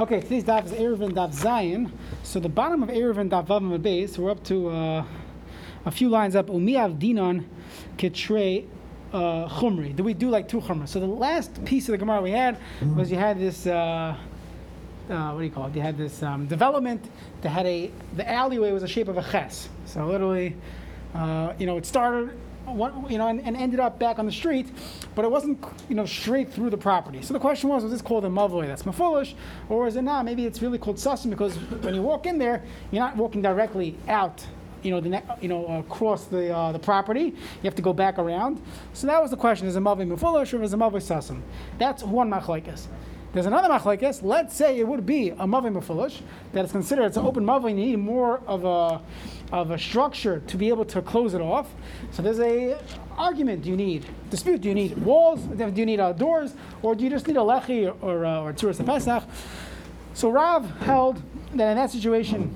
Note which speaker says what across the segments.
Speaker 1: Okay, today's daf is Eruvin Daf Zayin. So the bottom of Eruvin Daf Vav and base, we're up to uh, a few lines up. Umiav Dinon Kitre uh, Chumri. Do we do like two Chumra? So the last piece of the Gemara we had was you had this. Uh, uh, what do you call it? You had this um, development that had a the alleyway was the shape of a ches. So literally, uh, you know, it started one, you know, and, and, ended up back on the street, but it wasn't, you know, straight through the property. So the question was, was this called a mavoi that's mafulish, or is it not? Maybe it's really called sasim because when you walk in there, you're not walking directly out. You know, the ne- you know, across the uh, the property, you have to go back around. So that was the question: Is a mavoi mafulish or is a mavoi sasim? That's one machlekes. There's another machlekes. Let's say it would be a mavoi mafulish that is considered it's an open mavoi. You need more of a of a structure to be able to close it off. So there's a argument. Do you need dispute? Do you need walls? Do you need doors, or do you just need a lechi or uh, or tzuras pesach? So Rav held that in that situation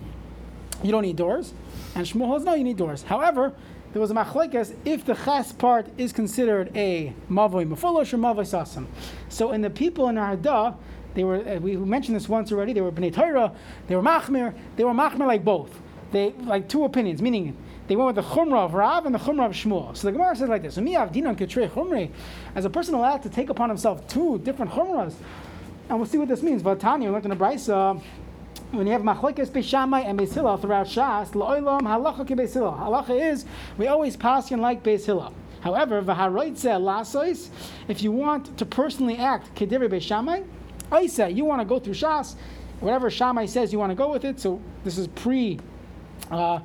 Speaker 1: you don't need doors, and Shmuel holds no, you need doors. However, there was a machlekes if the ches part is considered a mavoi mafulosh or mavoi sasam. So in the people in Arda, they were uh, we mentioned this once already. They were bnei Torah, they were machmir, they were machmir like both they like two opinions, meaning they went with the chumrah of Rav and the chumrah of Shmuel. So the Gemara says like this: As a person allowed to take upon himself two different chumras, and we'll see what this means. Vatanya, we learned in the Brisa. When you have machlekes beishamai and Beis throughout Shas, lo'olam halacha ke Beis. Halacha is we always pass in like Beis. However, v'haroitze lasois, if you want to personally act kediri beishamai, oisa, you want to go through Shas, whatever Shammai says, you want to go with it. So this is pre uh,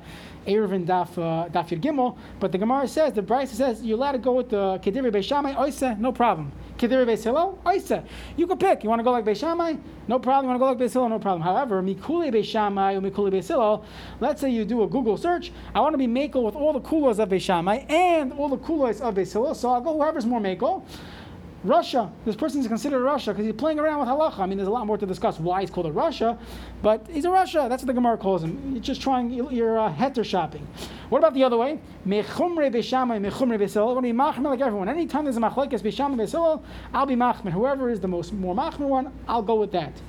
Speaker 1: Eruvin Daf uh, Daf Gimel, but the Gemara says the Brisa says you're allowed to go with the Kediri Beishamai Oisa, no problem. Kediri Beis Hillel Oisa, oh, you can pick. You want to go like Beishamai, no problem. You want to go like Beis Hillel, no problem. However, Mikuli Beishamai or Mikuli Beis Hillel, let's say you do a Google search. I want to be makel with all the kulos of Beishamai and all the kulos of Beis Hillel, so I'll go whoever's more makel. Russia, this person is considered rasha because he's playing around with halacha. I mean, there's a lot more to discuss why he's called a rasha, but he's a rasha. That's what the Gemara calls him. You're just trying, you're uh, heter shopping. What about the other way? Mechumre b'shamay, mechumre b'silol. When be machmer like everyone. Anytime there's a machlekes b'shamay b'silol, I'll be machmer. Whoever is the most more machmer one, I'll go with that.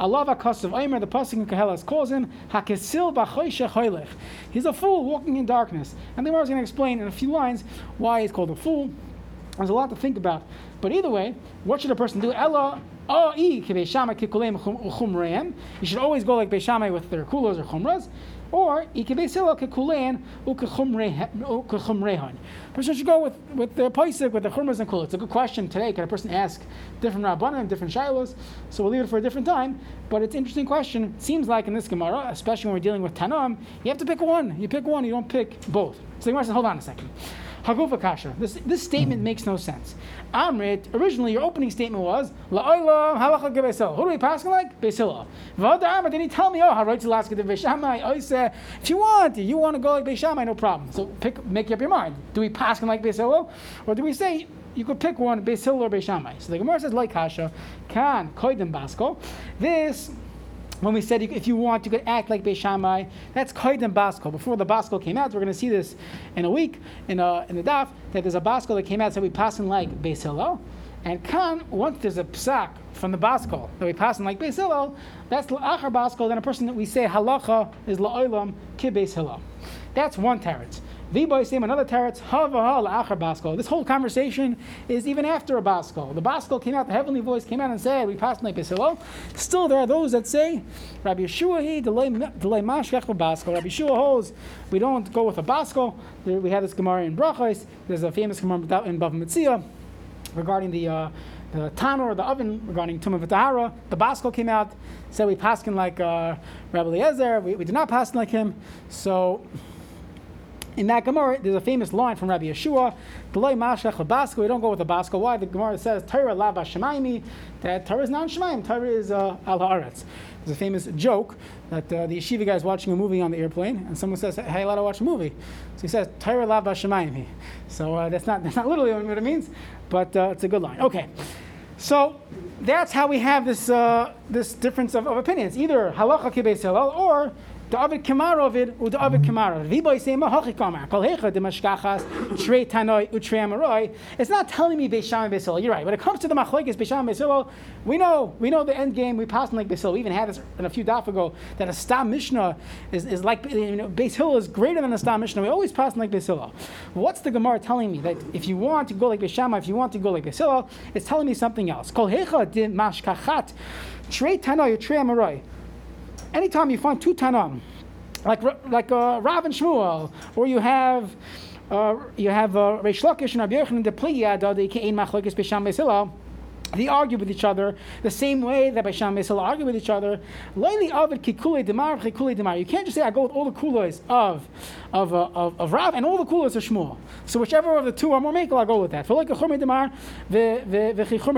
Speaker 1: Allah of Aimer, the pasuk in Koheles calls him Hakesil b'choyshech He's a fool walking in darkness. And the Gemara is going to explain in a few lines why he's called a fool. There's a lot to think about. But either way, what should a person do? Ella you should always go like Beishamai with their kulos or chumras, or person should go with, with their paisik, with the chumras and kulos. It's a good question today. Can a person ask different rabbanim, different shilos? So we'll leave it for a different time. But it's an interesting question. It seems like in this Gemara, especially when we're dealing with Tanam, you have to pick one. You pick one, you don't pick both. So the Gemara says, hold on a second. Hagufa. This, this statement makes no sense. Amrit, originally your opening statement was, La'olam halacha gebesel. Who do we pass like? Beisila. Vada Amrit, didn't he tell me, oh, haroitz alaska de Beishamai. Oh, he said, if you want, you want to go like Beishamai, no problem. So pick, make up your mind. Do we pass like Beisila? Or do we say, you could pick one, Beisil or Beishamai? So the Gemara says, like kasha, can, koidim basko. This when we said if you want, you could act like Beishamai. That's Kaidim Basko. Before the Basko came out, we're going to see this in a week in, a, in the Daf, that there's a Basko that came out, so we pass in like Beis Hillel. And Khan, once there's a psak from the Basko that we pass in like Beis Hillel, that's La'achar Basko, then a person that we say halacha is La'olam Ki Beis Hillel. That's one teretz. V'boisim, another teretz, havaha la'achar basko. This whole conversation is even after a basko. The basko came out, the heavenly voice came out and said, we passed like Pesilo. Still, there are those that say, Rabbi Yehoshua he delay mashkech basko. Rabbi Yehoshua holds, we don't go with a basko. We have this Gemara in Brachos. There's a famous Gemara in Bava Metzia regarding the uh, the tanor, the oven, regarding Tumah V'Tahara. The Basko came out, said we paskin like uh, Rabbi Eliezer. We, we did not paskin like him. So in that Gemara, there's a famous line from Rabbi Yehoshua, "Delay mashach lebasko." We don't go with the basko. Why? The Gemara says Torah la b'shemaimi. That Torah is not shemaim. Torah is uh, al haaretz. There's a famous joke that uh, the yeshiva guy is watching a movie on the airplane, and someone says, "Hey, allowed to watch a movie?" So he says, "Torah la b'shemaimi." So uh, that's not that's not literally what it means, but uh, it's a good line. Okay. So that's how we have this uh, this difference of, of opinions. Either halacha kibeis or the Ovid Kamar Ovid, or the Ovid Kamar Ovid. Viboy say Mahachi Kamar. Kol Hecha Mashkachas, Tanoi. It's not telling me Beisham and. You're right. When it comes to the Machlekes Beisham and we know we know the end game. We passed like Beisil. We even had this in a few daf ago that a Stam Mishnah is, is like you know Beis is greater than a Stam Mishnah. We always pass like Beis What's the Gemara telling me that if you want to go like Beisham, if you want to go like Beis it's telling me something else. Kol Hecha de Mashkachat, Trey Tanoi, Utrei Amaroi anytime you find two Tanam, like like uh, Rav and Shmuel, or you have uh, you have uh, Reish Lakish and Rabbi Yochanan the Pliyad, the Kein Machlokes B'Sham Beisila, they argue with each other the same way that Baisham Mesel argue with each other. Laili Avid Kikule Demar Kikule Demar. You can't just say I go with all the kulos of of, uh, of, of Rav and all the kulos of Shmuel. So whichever of the two are more makel, I'll go with that. For like a Chumer Demar, the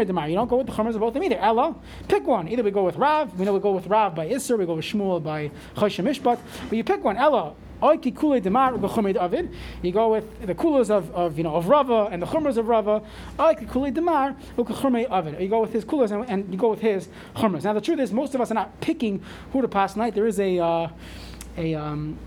Speaker 1: Demar. You don't go with the Chumers of both of them either. Ella, pick one. Either we go with Rav, we know we go with Rav by Isser, we go with Shmuel by Choshen Mishpat, but you pick one. Ella, you go with the kulas of, of you know of Rava and the chumras of Rava. You go with his kulas and, and, you go with his chumras. Now the truth is, most of us are not picking who to pass night. There is a uh, a um,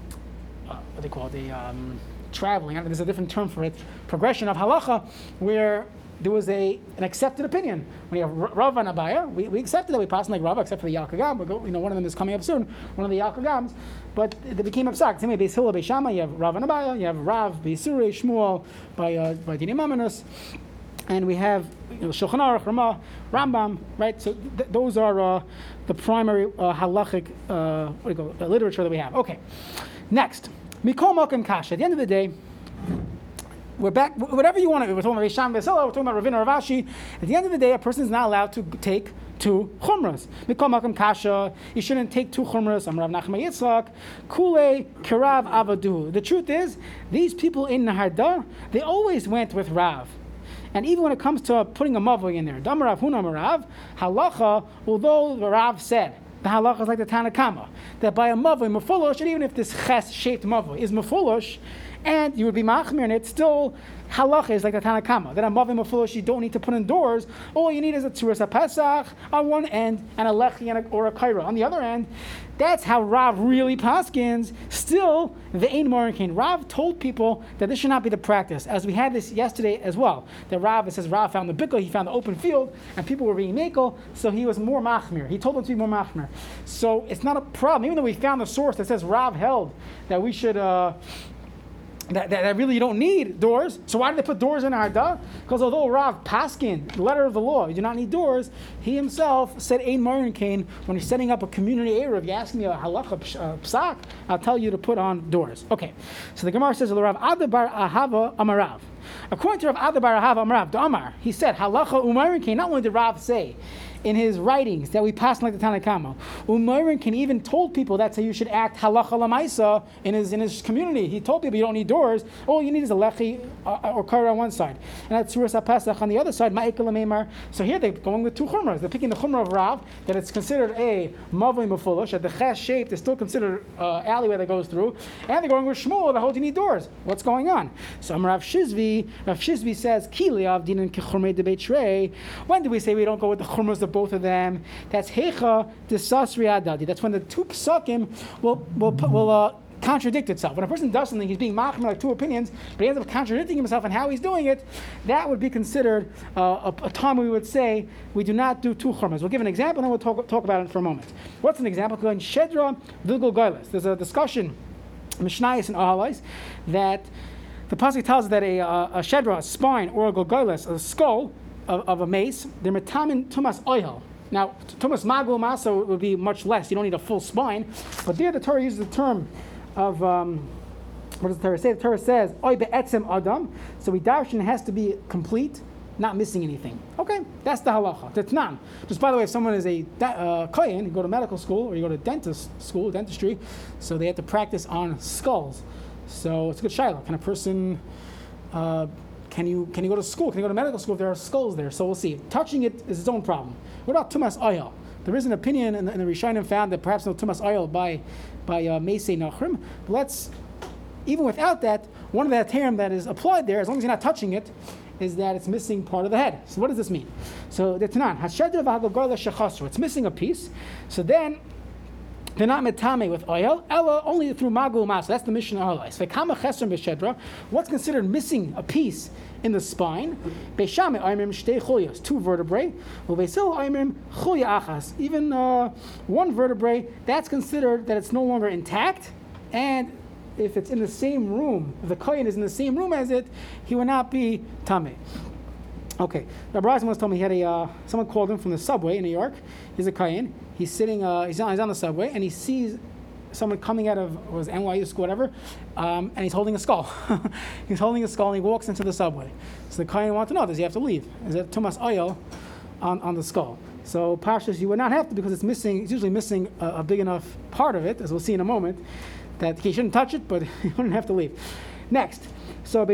Speaker 1: uh, what do they call it a um, traveling. There's a different term for it. Progression of halacha, where there was a, an accepted opinion. When you have Rav and Abaya, we, we accepted that we passed like Rav, except for the Yalkagam. You know, one of them is coming up soon, one of the Yalkagams. But they became upset. Same way, Beis Hillel, you have Rav and Abaya, you have Rav, Beis Surei, Shmuel, by, uh, by Dini Mamanus. And we have you know, Shulchan Aruch, Ramah, Rambam, right? So th- those are uh, the primary uh, halachic uh, what do you call, uh, literature that we have. Okay, next. Mikol Malkan Kasha. At the end of the day, we're back, whatever you want to, we're talking about Risham Vesela, we're talking about Ravina Ravashi. At the end of the day, a person is not allowed to take two chumras. Mikol makam kasha, you shouldn't take two chumras. I'm Rav Nachman Yitzchak, kule kirav avadu. The truth is, these people in Nehardea, they always went with Rav. And even when it comes to putting a mavoi in there, Damarav Hunamarav, halacha, although the Rav said, the halacha is like the Tanakama, that by a mavoi, mafulosh, and even if this ches shaped mavoi is mafulosh, and you would be machmir, and it's still halacha is like the Tanakama. That a mavim afulosh you don't need to put in doors. All you need is a tzuras pesach on one end and a lechi and a, or a kaira on the other end. That's how Rav really paskins. Still, the Ein Morinkin. Rav told people that this should not be the practice, as we had this yesterday as well. That Rav, it says Rav found the bikkel, he found the open field, and people were being makel, so he was more machmir. He told them to be more machmir. So it's not a problem, even though we found the source that says Rav held that we should. Uh, that, that, that, really you don't need doors. So why did they put doors in Harda? Because although Rav Paskin, the letter of the law, you do not need doors, he himself said Ein Marin Kane when he's setting up a community area. If you ask me a halacha uh, psak, I'll tell you to put on doors. Okay, so the Gemara says Rav Adda bar Ahava Amarav. According to Rav Adda bar Ahava Amarav, Amar, he said halacha Umarin Kane. Not only did Rav say in his writings that we pass like the Tanakama. Umayrin can even told people that's how you should act halacha lamaisa in his in his community. He told people you don't need doors. All you need is a lechi uh, or kara on one side, and that's suras pesach on the other side. Ma'ikal So here they're going with two chumras. They're picking the chumrah of Rav that it's considered a mavli mafulish that the ches shape is still considered uh, alleyway that goes through, and they're going with Shmuel that holds you need doors. What's going on? So Rav Shizvi, Rav Shizvi says kili av dinan kechumrei debeit When do we say we don't go with the chumras of both of them. That's hecha desasri adadi. That's when the two psakim will will will. Uh, contradict itself. When a person does something, he's being mocked like two opinions, but he ends up contradicting himself and how he's doing it. That would be considered uh, a, a, time we would say we do not do two churmas. We'll give an example, and then we'll talk, talk about it for a moment. What's an example? In Shedra Vilgul Gailas, there's a discussion, Mishnayis and Ahalais, that the pasuk tells us that a, a, a shedra, a spine, or a golgolas, a skull of, of a mace, they're metamin tumas oil. Now, Tumas Magul Masa would be much less. You don't need a full spine. But there the Torah uses the term of, um, what does the Torah say? The Torah says, Oy be'etzem adam. So we darshan has to be complete, not missing anything. Okay, that's the halacha. That's none. Just by the way, if someone is a uh, kohen, you go to medical school or you go to dentist school, dentistry, so they have to practice on skulls. So it's a good shiloh. Can a person uh, can you can you go to school? Can you go to medical school if there are skulls there? So we'll see. Touching it is its own problem. What about tumas oil? There is an opinion in the, the Rishonim found that perhaps no tumas oil by by uh, Mesei Nachrim. Let's even without that, one of the term that is applied there, as long as you're not touching it, is that it's missing part of the head. So what does this mean? So the Tanan, it's missing a piece. So then they're not metame with oil. Ella only through magu mas. That's the mission of our Vekama chesron b'shedra. What's considered missing a piece in the spine? Beishame aimim shtei cholyas, two vertebrae. Uvesil aimim cholya achas. Even uh, one vertebrae, that's considered that it's no longer intact, and if it's in the same room, if the kohen is in the same room as it, he will not be tame. Okay, Rabbi Rosen once told me he had a uh, someone called him from the subway in New York. He's a kohen. He's sitting, uh, he's, on, he's on the subway, and he sees someone coming out of was NYU school, whatever, um, and he's holding a skull. he's holding a skull, and he walks into the subway. So the kohen wants to know: Does he have to leave? Is it tumas oil on, on the skull? So Pashas, you would not have to because it's missing. It's usually missing a, a big enough part of it, as we'll see in a moment, that he shouldn't touch it, but he wouldn't have to leave. Next, so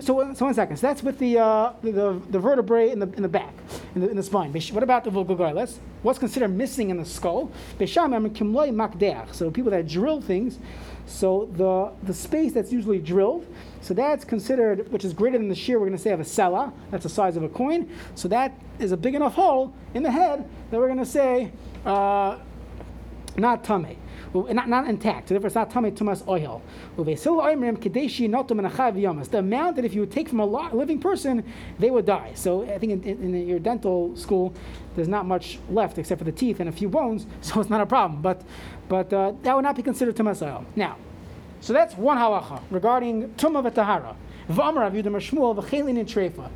Speaker 1: So, one second. So that's with the, uh, the, the vertebrae in the in the back, in the, in the spine. What about the golgolas? What's considered missing in the skull? So people that drill things. So the the space that's usually drilled. So that's considered, which is greater than the shear we're going to say of a sella. That's the size of a coin. So that is a big enough hole in the head that we're going to say uh, not tummy not, not intact. So therefore, it's not tamei tumas oil. The amount that if you would take from a living person, they would die. So I think in, in, in, your dental school, there's not much left except for the teeth and a few bones, so it's not a problem. But but uh, that would not be considered tumas oil. Now, so that's one halacha regarding tumah v'tahara. V'amar Rav.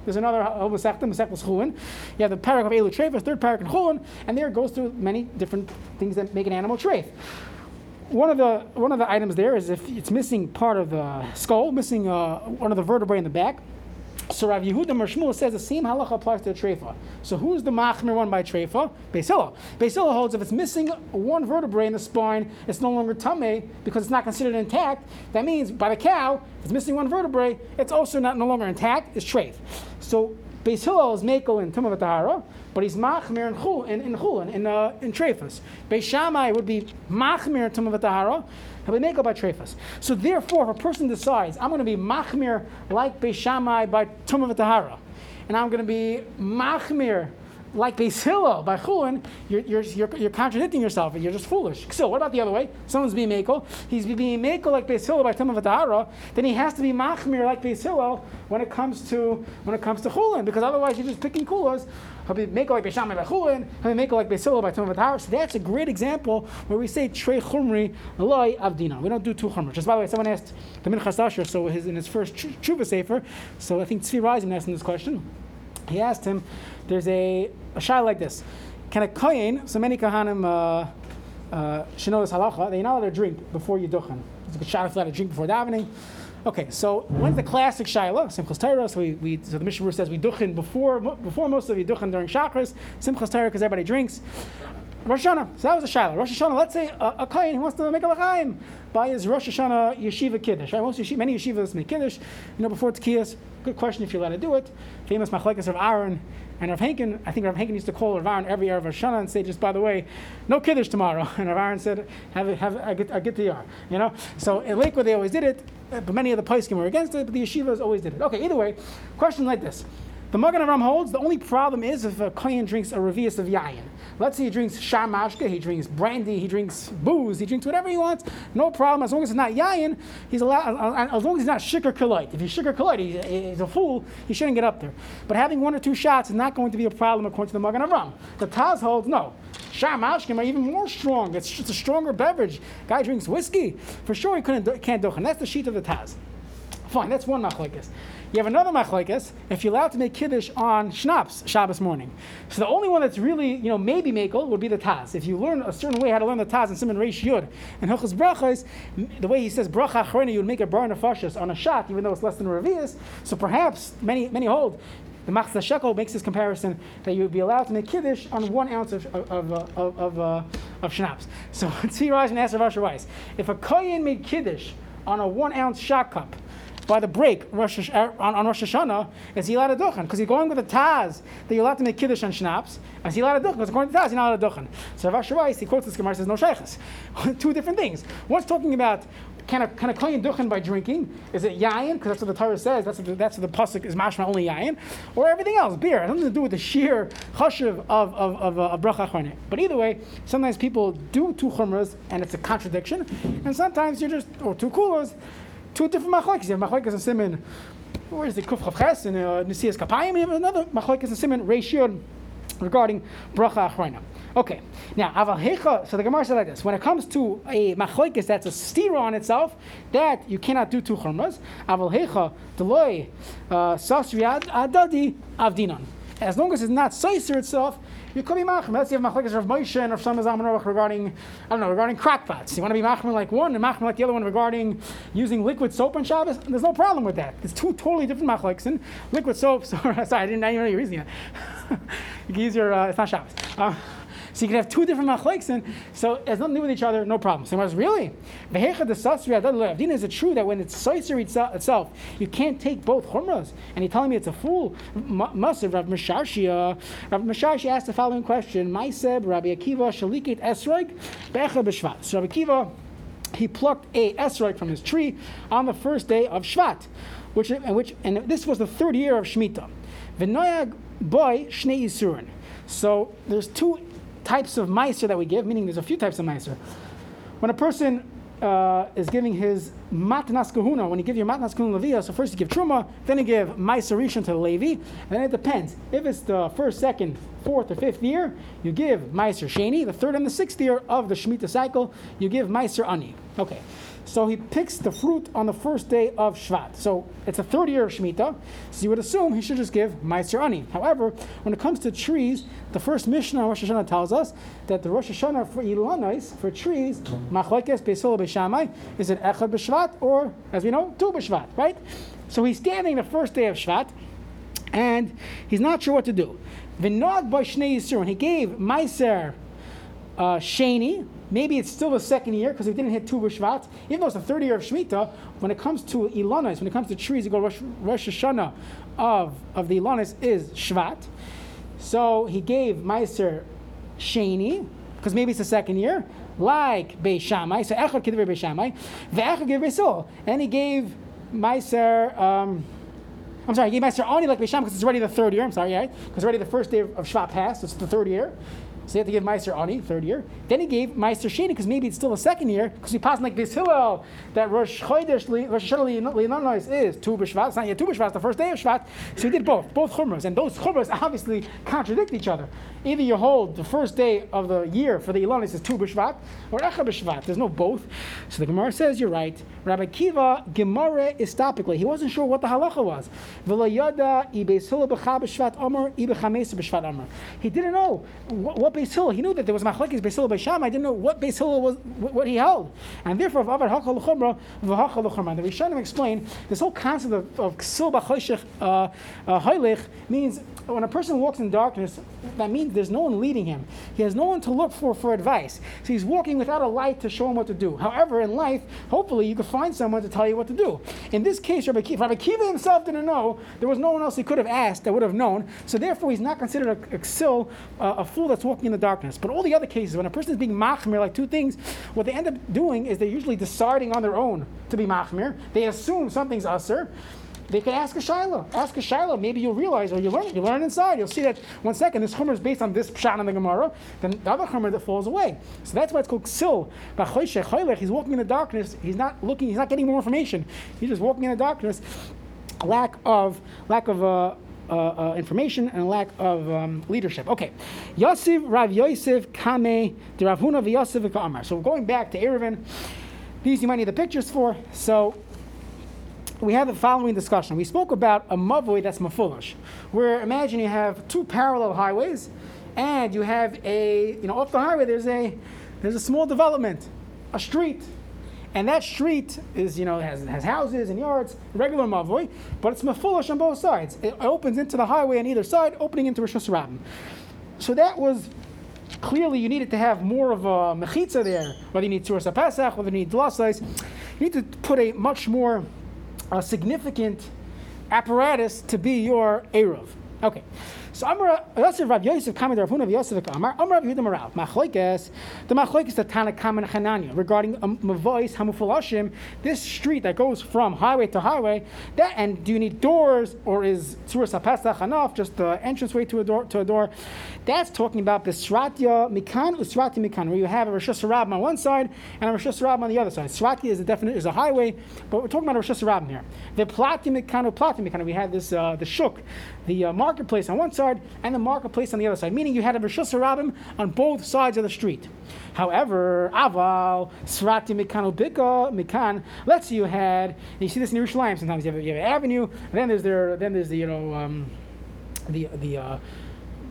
Speaker 1: There's another Masechta. You have the parak of Elu Treifa, third parak in Chulin, and there it goes through many different things that make an animal treif one of the one of the items there is if it's missing part of the skull, missing uh, one of the vertebrae in the back. So Rav Yehuda Marshmul says the same halacha applies to a treifa. So who's the machmir one by treifa? Beisila. Beisila holds if it's missing one vertebrae in the spine, it's no longer tame because it's not considered intact. That means by the cow, if it's missing one vertebrae, it's also not no longer intact. It's treif. So Beis Hillel is Mako in Tumah Tahara, but he's Machmir in Chul, in, in, Chul, in, uh, in Trefus. Beis Shammai would be Machmir in Tumah Tahara, he'll be by Trefus. So therefore, if a person decides, I'm going to be Machmir like Beis Shammai by Tumah Tahara, and I'm going to be Machmir like Beis Hillel by Chulin, you're, you're, you're, you're, contradicting yourself and you're just foolish. So, what about the other way? Someone's being Mako. He's being Mako like Beis Hillel by Tumah V'Tahara. Then he has to be Machmir like Beis Hillel when it comes to when it comes to Chulin, because otherwise you're just picking kulas. He'll be Mako like Beis Shammai by Chulin. He'll be Mako like Beis Hillel by Tumah V'Tahara. So that's a great example where we say Trei Chumri Eloi Avdina. We don't do two Chumri. Just by the way, someone asked the Minchas Asher, so his, in his first Tshuva Sefer, so I think Tzvi Reisman asked him this question. He asked him, there's a, a like this. Can a kohen, so many kahanim, uh, uh, this halacha, they're not allowed to drink before you duchen. It's a good shot if allowed to drink before davening. Okay, so when's the classic shaila? Simchas Torah. So we, we so the Mishnah says we duchen before before most of you duchen during chakras. Simchas Torah because everybody drinks. Rosh Hashanah. So that was a shaila. Rosh Hashanah. Let's say a, a kohen who wants to make a lachaim by his Rosh Hashanah yeshiva kiddush. Right? Most yeshiva, many yeshivas make kiddush. You know, before tkiyas. Good question if you're allowed to do it. Famous machlekes of Aaron and Rav Henkin, I think Rav Henkin used to call Rav Aaron every Erev Hashanah and say, just by the way, no kiddush tomorrow. And Rav Aaron said, have it, have I get, I get the yar. You know? So in Lakewood they always did it, uh, but many of the poskim were against it, but the yeshivas always did it. Okay, either way, question like this. The Magen Avraham holds the only problem is if a kohen drinks a revius of yayin. Let's say he drinks shamashka, he drinks brandy, he drinks booze, he drinks whatever he wants. No problem as long as it's not yayin. He's allowed uh, uh, as long as he's not shikar kalite. If he's shikar kalite, he's, a fool. He shouldn't get up there. But having one or two shots is not going to be a problem according to the Magen Avraham. The Taz holds no. Shamashkim are even more strong. It's just a stronger beverage. Guy drinks whiskey. For sure he couldn't can't do it. And that's the sheet of the Taz. Fine, that's one machlekes. You have another machlekes if you're allowed to make kiddush on schnapps Shabbos morning. So the only one that's really, you know, maybe makel would be the Taz. If you learn a certain way how to learn the Taz in Simon Reish Yud and Hilchas Brachas, the way he says bracha achrona, you would make a bar nefashis on a shot, even though it's less than a revius. So perhaps many many hold the Machzah Shekel makes this comparison that you would be allowed to make kiddush on one ounce of of of, of, of, uh, of schnapps. So Tzvi Raj and Asher Weiss. If a kohen made kiddush on a one ounce shot cup by the break Rosh, on, on Rosh Hashanah, is he allowed to duchen? Because he's going with the Taz that you're allowed to make kiddush and schnapps. Is he allowed to duchen? Because according to Taz, he's not allowed to duchen. So Rav Weiss, he quotes this Gemara, says no shaykhs. Two different things. One's talking about can a, can a kohen duchen by drinking? Is it yayin? Because that's what the Torah says. That's what the, that's what the pasuk is mashma only yayin, or everything else, beer. It has nothing to do with the sheer chashiv of of of, uh, of bracha. But either way, sometimes people do two chumras and it's a contradiction, and sometimes you're just or two coolers, two different machlekes. You have machlekes and simon. Where is the kuf chavches and uh, nesias kapayim? You have another machlekes and simon ratio regarding bracha achrona. Okay, now aval So the Gemara said like this: When it comes to a machlokes that's a stira on itself, that you cannot do two churmas. Aval hecha deloy uh, sasri adadi avdinan. As long as it's not seiser itself, you could be machmir. Let's say if machlokes of Moshe and of some Zalman regarding I don't know regarding crackpots. You want to be machmir like one and machmir like the other one regarding using liquid soap on Shabbos. There's no problem with that. It's two totally different machlokes. And liquid soap. Sorry, I didn't know your reason yet. you can use your. Uh, it's not Shabbos. Uh, so you can have two different machlekes, so it has nothing to with each other, no problem. So was really, is it true that when it's soiser itself, you can't take both chumras? And you're telling me it's a fool? Massive Rav Mesharshia. Rav Mesharshia asked the following question: Maiseb Rabbi Akiva shaliket esrog becha b'shvat. So Rabbi Akiva he plucked a esrog from his tree on the first day of Shvat, which and which and this was the third year of Shemitah. V'noyag boy shnei yisurin. So there's two types of meiser that we give, meaning there's a few types of meiser. When a person uh, is giving his matnas kahuna, when you give your matnas kahuna levia, so first you give truma, then you give meiser rishon to the levi, and then it depends. If it's the first, second, fourth, or fifth year, you give meiser sheni. The third and the sixth year of the shemitah cycle, you give meiser ani. Okay. So he picks the fruit on the first day of Shvat. So it's a third year of Shemitah. So you would assume he should just give Meiser Ani. However, when it comes to trees, the first Mishnah on Rosh Hashanah tells us that the Rosh Hashanah for Ilanais, for trees, Machlekes Beisol Beishamai, is it Echad B'Shvat or, as we know, Tu B'Shvat, right? So he's standing the first day of Shvat and he's not sure what to do. V'nod B'Shnei Yisur, and he gave Meiser uh, Shani, maybe it's still the second year because we didn't hit two Shvat. Even though it's the third year of Shemitah, when it comes to Ilanis, when it comes to trees, you go Rosh, Rosh Hashanah of, of the Ilanis is Shvat. So he gave Meiser Shani, because maybe it's the second year, like Beis Shammai. So Echad Kedivir Beis Shammai, Ve'echad gave Beisol. And he gave Meiser. Um, I'm sorry, he gave Meiser Ani like Beis because it's already the third year. I'm sorry, right? Because already the first day of Shvat passed, it's the third year. So he had to give Meiser Ani, third year. Then he gave Meiser Sheni, because maybe it's still the second year, because he passed like this Hillel, that Rosh Chodesh, Rosh Hashanah is Tu B'Shvat. It's not yet Tu B'Shvat, the first day of Shvat. So he did both, both Chumras. And those Chumras obviously contradict each other. Either you hold the first day of the year for the Ilanis is Tu B'Shvat, or Echa B'Shvat. There's no both. So the Gemara says, you're right. Rabbi Kiva, Gemara is topically. He wasn't sure what the halacha was. He didn't know what, what Beis. He knew that there was machlekes Beis Hillel by Sham. I didn't know what Beis Hillel was, what he held, and therefore of Avad Hakal L'Chumra V'Hakal L'Chumra. The Rishonim explain this whole concept of, of Ksil B'Choshech uh, uh, means when a person walks in darkness, that means there's no one leading him. He has no one to look for for advice. So he's walking without a light to show him what to do. However, in life, hopefully you can find someone to tell you what to do. In this case, Rabbi Kiva, Rabbi Kiva himself didn't know. There was no one else he could have asked that would have known. So therefore, he's not considered a, a uh, a fool that's walking in the darkness. But all the other cases, when a person is being machmir, like two things, what they end up doing is they're usually deciding on their own to be machmir. They assume something's usher they can ask a Shiloh. Ask a Shiloh. Maybe you'll realize, or you learn, you learn inside. You'll see that one second this Chumr is based on this Pshat in the Gemara, then the other Chumr that falls away. So that's why it's called Ksil. He's walking in the darkness. He's not looking. He's not getting more information. He's just walking in the darkness. Lack of lack of. Uh, uh, uh, information and lack of um, leadership. Okay, Yosef Rav Yosef Kame the Rav Huna Ka'amar. So going back to Eruvin, these you might need the pictures for. So we had the following discussion. We spoke about a mavoi that's mafulish, where imagine you have two parallel highways, and you have a, you know, off the highway there's a, there's a small development, a street, and that street is, you know, has, has houses and yards, regular mavoi, but it's mafulish on both sides. It opens into the highway on either side, opening into Rosh Hashanah. So that was clearly you needed to have more of a mechitza there, whether you need Tzuras Pesach, whether you need Dlasais. You need to put a much more a significant apparatus to be your Eruv. Okay, So Amar Yosef Rav Yosef Kamid Rav Huna Yosef Amar Amar Rav Yehuda Marav Machlokes the Machlokes the Tana Kamen Hananya regarding um, Mavois Hamufalashim this street that goes from highway to highway that and do you need doors or is Tzuras HaPesach enough just the entranceway to a door to a door? That's talking about the Sratya Mikan Usratya Mikan where you have a Rosh Hashanah on one side and a Rosh Hashanah on the other side. Sratya is a definite is a highway but we're talking about a Rosh Hashanah here. The Plati Mikan Plati Mikan we had this uh, the Shuk the uh, marketplace on one side and the marketplace on the other side, meaning you had a Rosh Hashanah on both sides of the street. However, Aval, Srati Mikan Bika, Mikan, let's say you had, you see this in Yerushalayim sometimes, you have, you have an avenue, then there's there, then there's the, you know, um, the, the, uh,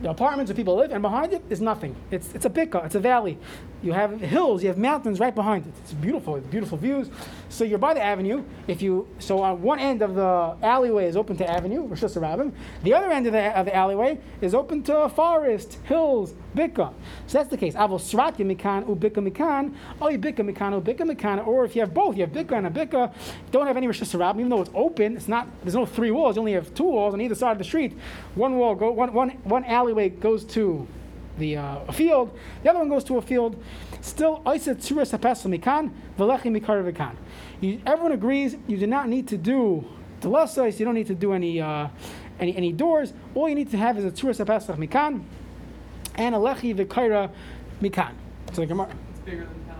Speaker 1: the apartments where people live, and behind it is nothing. It's, it's a bika, it's a valley. You have hills, you have mountains right behind it. It's beautiful, beautiful views. So you're by the avenue. If you so on one end of the alleyway is open to avenue, Rosh Hashanah. The other end of the, of the alleyway is open to forest, hills, bika. So that's the case. Avol srati mikan bika mikan, or bika mikan u bika mikan. Or if you have both, you have bika and a bika. Don't have any Rosh Hashanah, even though it's open. It's not. There's no three walls. You only have two walls on either side of the street. One wall go one one one alleyway goes to the uh, a field, the other one goes to a field. Still, mikan mikan Everyone agrees you do not need to do the lasais. You don't need to do any uh, any any doors. All you need to have is a tzuras hapesach mikan and a lechi v'kaira mikan. So the Gemara.
Speaker 2: It's bigger than ten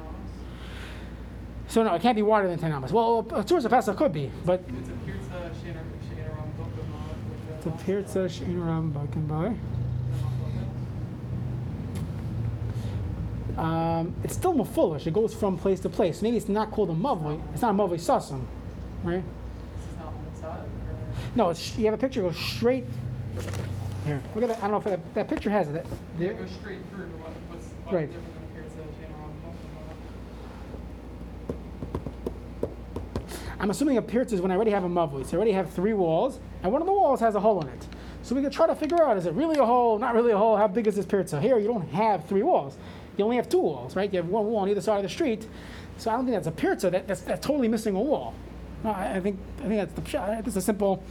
Speaker 1: So no, it can't be wider than ten amas. Well, a tzuras hapesach could be, but
Speaker 2: it's a pirza shein ram
Speaker 1: it's a pirza shein ram um, it's still mafulish. It goes from place to place. Maybe it's not called a mavoi. It's not a mavoi sasam, right? No, it's, you have a picture goes straight. Here, look at that. I don't know if that, that picture has it. That,
Speaker 2: yeah, it goes straight through. What, what's, what's
Speaker 1: right. I'm assuming a pirtz is when I already have a mavui. So I already have three walls, and one of the walls has a hole in it. So we can try to figure out, is it really a hole, not really a hole? How big is this pirtz? Here, you don't have three walls you only have two walls, right? You have one wall on either side of the street. So I don't think that's a pirza. That, that's, that's totally missing a wall. No, I, I think I think that's the pshat. It's a simple,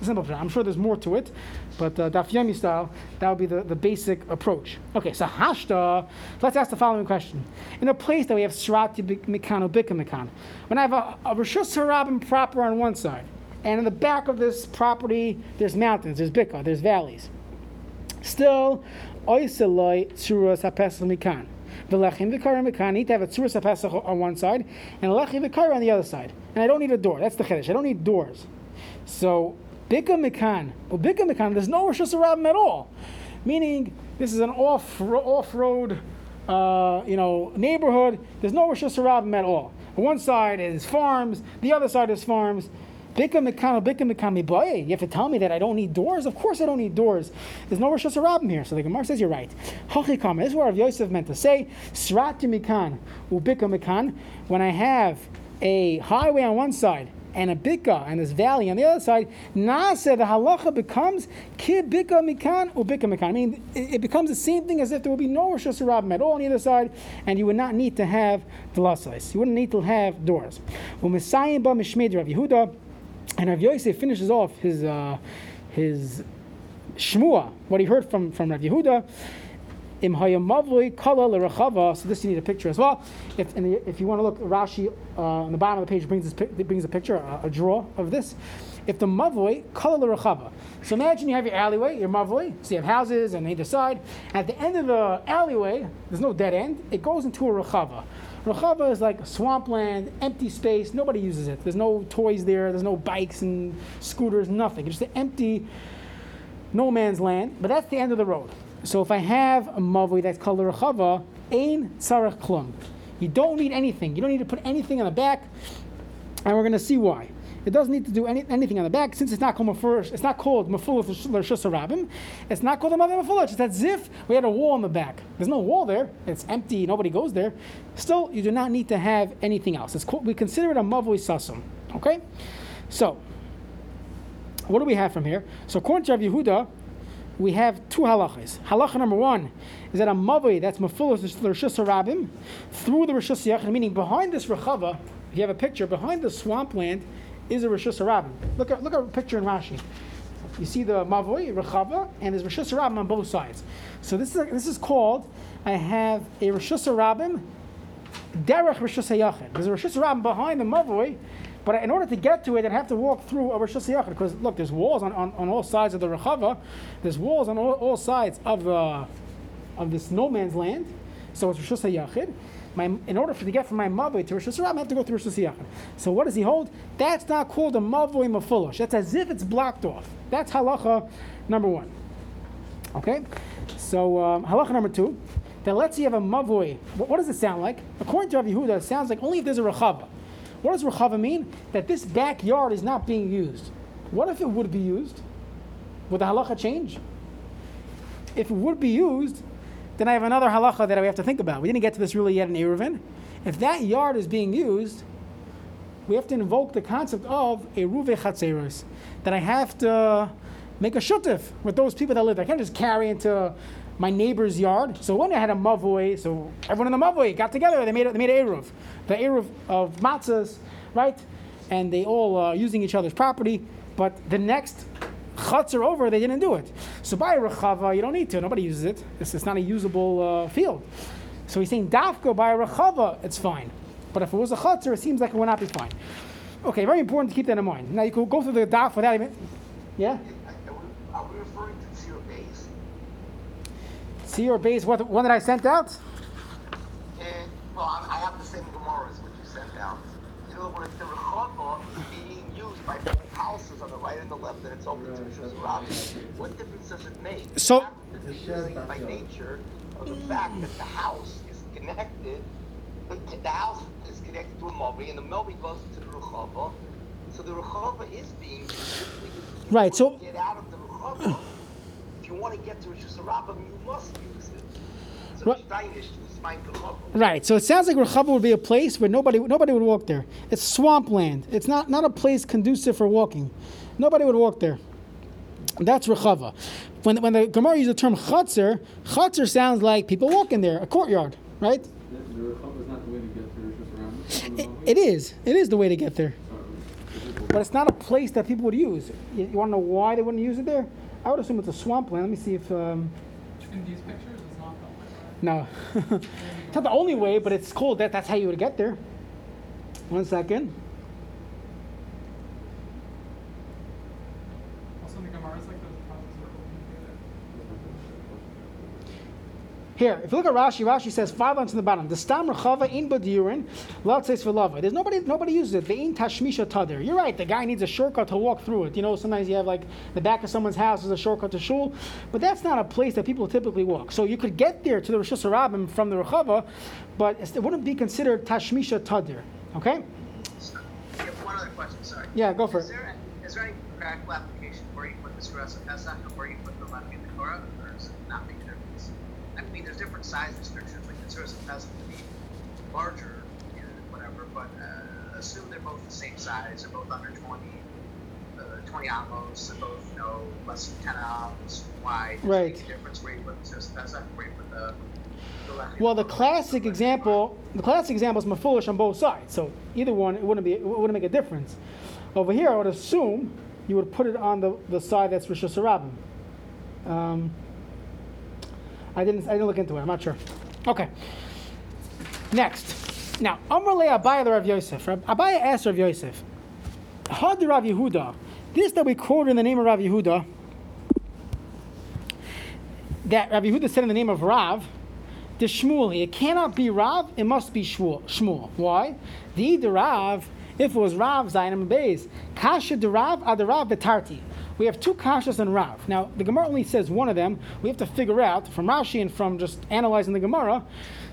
Speaker 1: simple pshat. I'm sure there's more to it, but uh, daf yomi style, that would be the, the basic approach. Okay, so hashta. Let's ask the following question: In a place that we have srati mikan bika mikan, when I have a, a rishus harabim proper on one side, and in the back of this property there's mountains, there's bika, there's valleys. Still, oiseloi tzuras hapesach mikan. V'lechim v'kara mikan. I need to have a tzuras hapesach on one side and a lechim v'kara on the other side. And I don't need a door. That's the chiddush. I don't need doors. So bika mikan. Well, bika mikan. There's no rishus at all. Meaning this is an off off road. Uh, you know, neighborhood. There's no rishus at all. One side is farms, the other side is farms. Bika mekano, bika mekami boye. You have to tell me that I don't need doors? Of course I don't need doors. There's no Rosh Hashanah here. So the Gemara says you're right. Hachikam, this is what Rav Yosef meant to say. Srati mikan, ubika mikan. When I have a highway on one side and a bika and this valley on the other side, nasa the halacha becomes ki bika mikan ubika mikan. I mean, it, becomes the same thing as if there would be no Rosh Hashanah at all on the other side, and you would not need to have the. You wouldn't need to have doors. U'misayim ba mishmid Rav Yehuda. And Rav Yosef finishes off his uh, his shmua, what he heard from from Rav Yehuda. Im kala So this you need a picture as well. If if you want to look, Rashi uh, on the bottom of the page brings this brings a picture, a, a draw of this. If the mavoi kala l'rachava. So imagine you have your alleyway, your mavoi. So you have houses on either side. At the end of the alleyway, there's no dead end. It goes into a rachava. Rachava is like swampland, empty space. Nobody uses it. There's no toys there. There's no bikes and scooters. Nothing. It's just an empty, no man's land. But that's the end of the road. So if I have a mavui that's called a rachava, ein tzarech klum. You don't need anything. You don't need to put anything on the back, and we're going to see why. It doesn't need to do any, anything on the back since it's not called mafurish. It's not called mafulah rabim. It's not called a mother mafulah. It's as if we had a wall on the back. There's no wall there. It's empty. Nobody goes there. Still, you do not need to have anything else. It's called, we consider it a mavui sasum. Okay, so what do we have from here? So according to Yehuda, we have two halachas. Halacha number one is that a mavui that's mafulah l'rishus rabim through the rishus meaning behind this rechava. If you have a picture behind the swampland is a Rosh Hashanah. Look at look at a picture in Rashi. You see the Mavoi, Rechava, and there's Rishus Rabim on both sides. So this is, this is called, I have a Rishus Rabim, Derech Rishus Hayachid. There's a Rishus Rabim behind the Mavoi, but in order to get to it, I'd have to walk through a Rishus Hayachid. Because look, there's walls on, on, on all sides of the Rechava, there's walls on all, all sides of, the, of this no man's land. So it's Rishus Hayachid. My, in order for to get from my Mavoi to Rishus Rabim, I have to go through Rishus Hayachid. So what does he hold? That's not called a Mavoi Mafulish. That's as if it's blocked off. That's halacha number one. Okay? So um, halacha number two, that let's say you have a mavoi. What, what does it sound like? According to Rav Yehuda, it sounds like only if there's a rechava. What does rechava mean? That this backyard is not being used. What if it would be used? Would the halacha change? If it would be used, then I have another halacha that we have to think about. We didn't get to this really yet in Eruvin. If that yard is being used, we have to invoke the concept of a ruve chatzeros, that I have to make a shutif with those people that live there. I can't just carry into my neighbor's yard. So when I had a mavoi, so everyone in the mavoi got together, they made they made eruv, the eruv of matzahs, right? And they all uh, using each other's property. But the next chutzner over, they didn't do it. So by rechava, you don't need to. Nobody uses it. It's, it's not a usable uh, field. So he's saying dafka by rechava, it's fine. But if it was a chutzner, it seems like it would not be fine. Okay, very important to keep that in mind. Now you can go through the daf without even. Yeah?
Speaker 3: Are we referring to Tzir base?
Speaker 1: See your base, what one that I sent out?
Speaker 3: And, well, I, have the same Gemara as what you sent out. You know, when it's the Rechava being used by both on the right and the left, and it's open to Rishus Rabbi, what difference does it make?
Speaker 1: So-
Speaker 3: You have to it by nature of the fact that the house is connected, the, the house is connected to a Mobi, and the Mobi goes to the Rechava. So the Rechava is being used. If you
Speaker 1: Right, so-
Speaker 3: Get out of the Rechava. If you want to get to Rishus Rabbi, you must use it. So
Speaker 1: Right.
Speaker 3: Steinish is fine Rechava.
Speaker 1: Right. So it sounds like Rechava would be a place where nobody nobody would walk there. It's swampland. It's not not a place conducive for walking. Nobody would walk there. That's Rechava. When, when the Gemara uses the term Chatzar, Chatzar sounds like people walking there, a courtyard, right?
Speaker 4: The the is not the way to get to Rosh
Speaker 1: It, it is. It is the way to get there. But it's not a place that people would use. You, you want to know why they wouldn't use it there? I would assume it's a swampland. Let me see if. Um, no. it's not the only way, but it's cool that that's how you would get there. One second.
Speaker 2: Also, in the Gemara, it's like those houses are open
Speaker 1: Here, if you look at Rashi, Rashi says five lines in the bottom. The stam rechava in badiurin, lot says for lava. There's nobody, nobody uses it. The in tashmisha tadir. You're right. The guy needs a shortcut to walk through it. You know, sometimes you have like the back of someone's house is a shortcut to shul, but that's not a place that people typically walk. So you could get there to the Rosh Hashanah from the rechava, but it wouldn't be considered tashmisha tadir. Okay?
Speaker 5: One other question, sorry.
Speaker 1: Yeah, go for
Speaker 5: Is
Speaker 1: it.
Speaker 5: there, is there any practical application where you put the stress of Pesach and where you put the lemon in the Torah, or does it not make a difference? I mean, there's different size restrictions, like the Pesach can be larger, you know, whatever, but uh, assume they're both the same size, they're both under 20, uh, 20 amos, they're both, you know, less than 10 amos wide.
Speaker 1: Right.
Speaker 5: a difference where you put the of Pesach, where you put the, the?
Speaker 1: Well, the classic example, the classic example is mafulish on both sides. So either one, it wouldn't be, it wouldn't make a difference. Over here, I would assume you would put it on the, the side that's Rosh Hashanah. Um, I didn't, I didn't look into it. I'm not sure. Okay. Next. Now, Amrle Abaya the Rav Yosef. Abaya asked Rav Yosef, Had the Rav Yehuda, this that we quoted in the name of Rav Yehuda, that Rav Yehuda said in the name of Rav, the Shmueli. It cannot be Rav, it must be Shmuel. Shmuel. Why? The the Rav, if it was Rav, Zayin Beis, Kasha de Rav, ad Rav betarti. We have two kashas in Rav. Now, the Gemara only says one of them. We have to figure out from Rashi and from just analyzing the Gemara.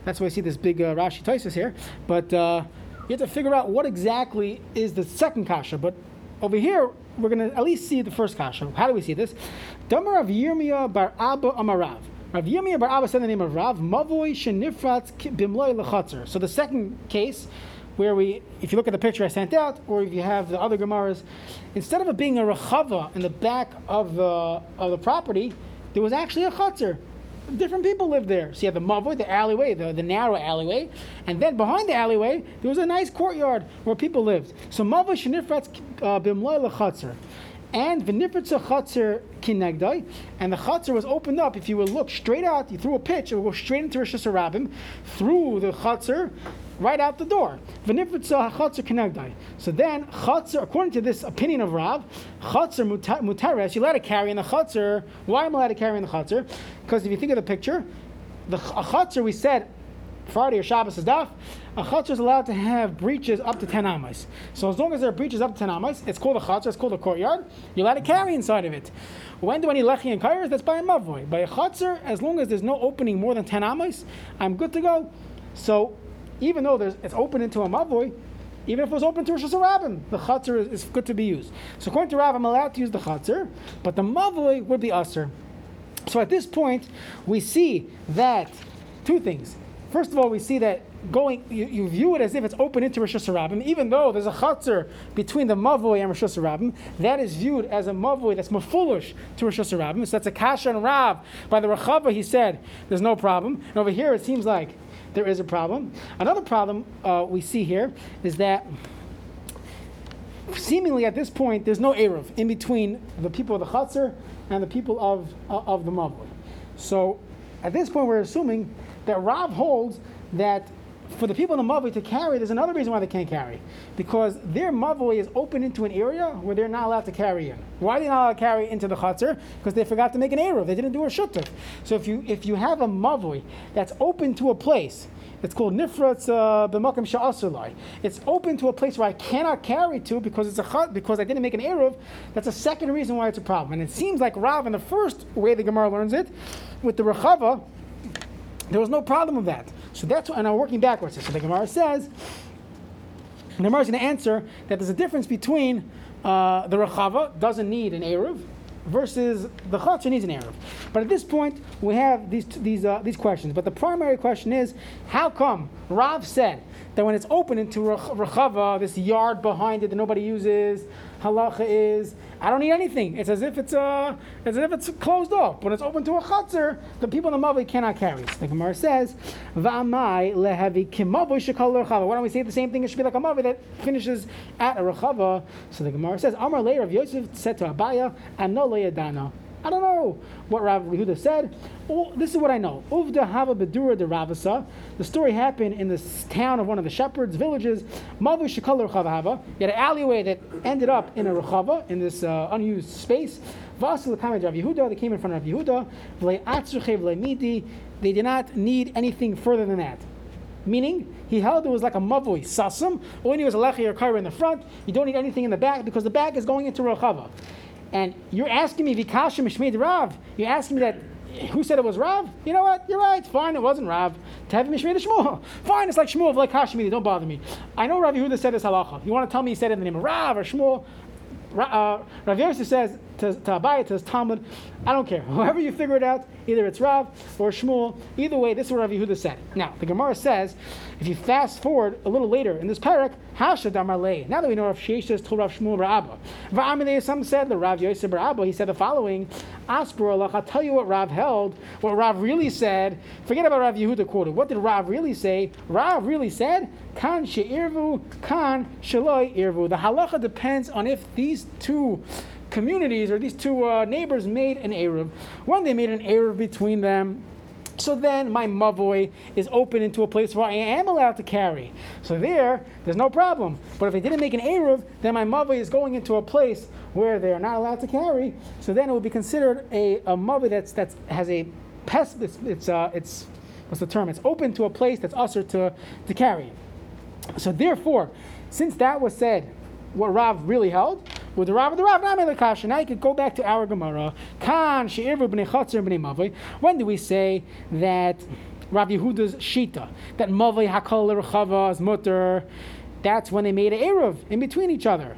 Speaker 1: That's why I see this big uh, Rashi Toisus here. But uh, you have to figure out what exactly is the second kasha. But over here, we're going to at least see the first kasha. How do we see this? Damar of Yirmiyah bar Abba Amarav. Rav Yirmiyah bar Abba said the name of Rav, Mavoy Shenifrat Bimloy Lechatzer. So the second case, where we, if you look at the picture I sent out, or if you have the other Gemaras, instead of it being a Rechava in the back of the, of the property, there was actually a Chatzer. Different people lived there. So you have the Mavoy, the alleyway, the, the narrow alleyway, and then behind the alleyway, there was a nice courtyard where people lived. So Mavoy Shenifrat uh, Bimloy Lechatzer. And v'nifritza chatzir kinegdai, and the chatzir was opened up. If you would look straight out, you threw a pitch, it would go straight into Rosh Hashanah through the chatzir, right out the door. So then chatzir, according to this opinion of Rav, chatzir mutares, you let it carry in the chatzir. Why am I allowed to carry in the chatzir? Because if you think of the picture, the a we said Friday or Shabbos is daf, a chutzner is allowed to have breaches up to 10 amas. So as long as there are breaches up to 10 amas, it's called a chutzner, it's called a courtyard, you're allowed to carry inside of it. When do I need lechi and kairos? That's by a mavoi. By a chutzner, as long as there's no opening more than 10 amas, I'm good to go. So even though there's, it's open into a mavoi, even if it was open to Rosh Hashanah, the chutzner is, is, good to be used. So according to Rav, I'm allowed to use the chutzner, but the mavoi would be usher. So at this point, we see that two things. First of all, we see that going, you, you view it as if it's open into Rosh Hashanah, even though there's a chatzar between the Mavoi and Rosh Hashanah, that is viewed as a Mavoi that's more foolish to Rosh Hashanah. So that's a Kasha and Rav. By the Rachava, he said, there's no problem. And over here, it seems like there is a problem. Another problem uh, we see here is that seemingly at this point, there's no Eruv in between the people of the Chatzar and the people of, uh, of the Mavoi. So at this point, we're assuming that Rav holds that for the people in the Mavoi to carry, there's another reason why they can't carry. Because their Mavoi is open into an area where they're not allowed to carry in. Why are they not allowed to carry into the Chatzar? Because they forgot to make an Eruv. They didn't do a Shutuf. So if you if you have a Mavoi that's open to a place, it's called Nifratz uh, B'Makim Sha'asulai. It's open to a place where I cannot carry to because it's a chat, because I didn't make an Eruv. That's a second reason why it's a problem. And it seems like Rav, in the first way the Gemara learns it, with the Rechava, there was no problem with that. So that's what, and I'm working backwards. So the Gemara says, the Gemara is going to answer that there's a difference between uh, the Rechava doesn't need an Eruv versus the Chatzar needs an Eruv. But at this point, we have these, these, uh, these questions. But the primary question is, how come Rav said that when it's open into Rechava, this yard behind it that nobody uses, halacha is I don't need anything. It's as if it's uh, as if it's closed off. When it's open to a chutzner, the people in the mavi cannot carry. So the Gemara says, "Va'amai lehavi kimavo shekal rechava." Why don't we say the same thing? It should be like a mavi that finishes at a rechava. So the Gemara says, "Amar lei Rav Yosef said to Abaye, no yadana." I don't know what Rav Yehuda said. Oh, this is what I know. Uvda hava bedura de Ravasa. The story happened in this town of one of the shepherds' villages. Mavu shekal hava. You had an alleyway that ended up in a rechava, in this uh, unused space. Vasil Rav Yehuda. They came in front of Yehuda. They did not need anything further than that. Meaning, he held it was like a mavui sasum. Need was a lechi or kaira in the front. You don't need anything in the back because the back is going into rechava. And you're asking me, Vikasha Mishmid Rav. You're asking me that who said it was Rav? You know what? You're right. Fine, it wasn't Rav. Tavi Mishmei Shmuel. Fine, it's like Shmuel, like Hashemini. Don't bother me. I know Rav Yehuda said this halacha. You want to tell me he said it in the name of Rav or Shmuel? Uh, Rav Yosef says to, to Abaye, to his Talmud, I don't care. However you figure it out, either it's Rav or Shmuel. Either way, this is what Rav Yehuda said. Now, the Gemara says, if you fast forward a little later in this parak, Hasha Damarle. Now that we know Rav Sheshes told Rav Shmuel Rabba. Va'amidei, some said the Rav Yosef Rabba, he said the following, Allah, I'll tell you what Rav held, what Rav really said. Forget about Rav Yehuda quoted. What did Rav really say? Rav really said, Kan she'irvu, kan shaloi irvu. The halacha depends on if these two communities or these two uh, neighbors made an Eruv. When they made an Eruv between them, so then my mavoi is open into a place where I am allowed to carry. So there, there's no problem. But if I didn't make an Eruv, then my mavoi is going into a place where they are not allowed to carry. So then it would be considered a, a mavoi that's, that's has a pest, it's, it's, uh, it's, what's the term? It's open to a place that's usher to, to carry. So therefore, since that was said, what Rav really held, with the Rav, the Rav Nami Now you could go back to our Gemara. Kan she'irvu b'nei chatzir b'nei mavoi. When do we say that Rav Yehuda's shita that mavoi hakol l'rechava is mutter? That's when they made an eruv in between each other.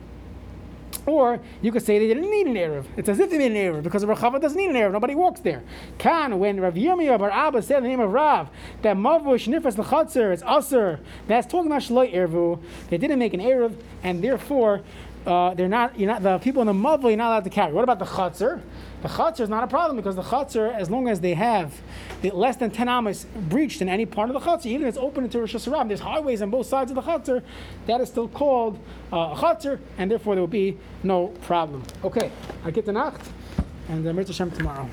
Speaker 1: Or you could say they didn't need an Eruv. It's as if they made an Eruv because Rechava doesn't need an Eruv. Nobody walks there. Kan, when Rav Yirmiyah bar Abba said the name of Rav, that Mavush Nifas Lechatzer is Aser, that's talking about Shaloi Eruv. They didn't make an Eruv, and therefore uh, they're not, you're not, the people in the Mavli are not allowed to carry. What about the Chatzar? The chutzner is not a problem because the chutzner, as long as they have the less than 10 amas breached in any part of the chutzner, even if it's open into Rosh Hashanah, there's highways on both sides of the chutzner, that is still called uh, a chutzner, and therefore there will be no problem. Okay, I get the nacht, and uh, Mirza Hashem tomorrow.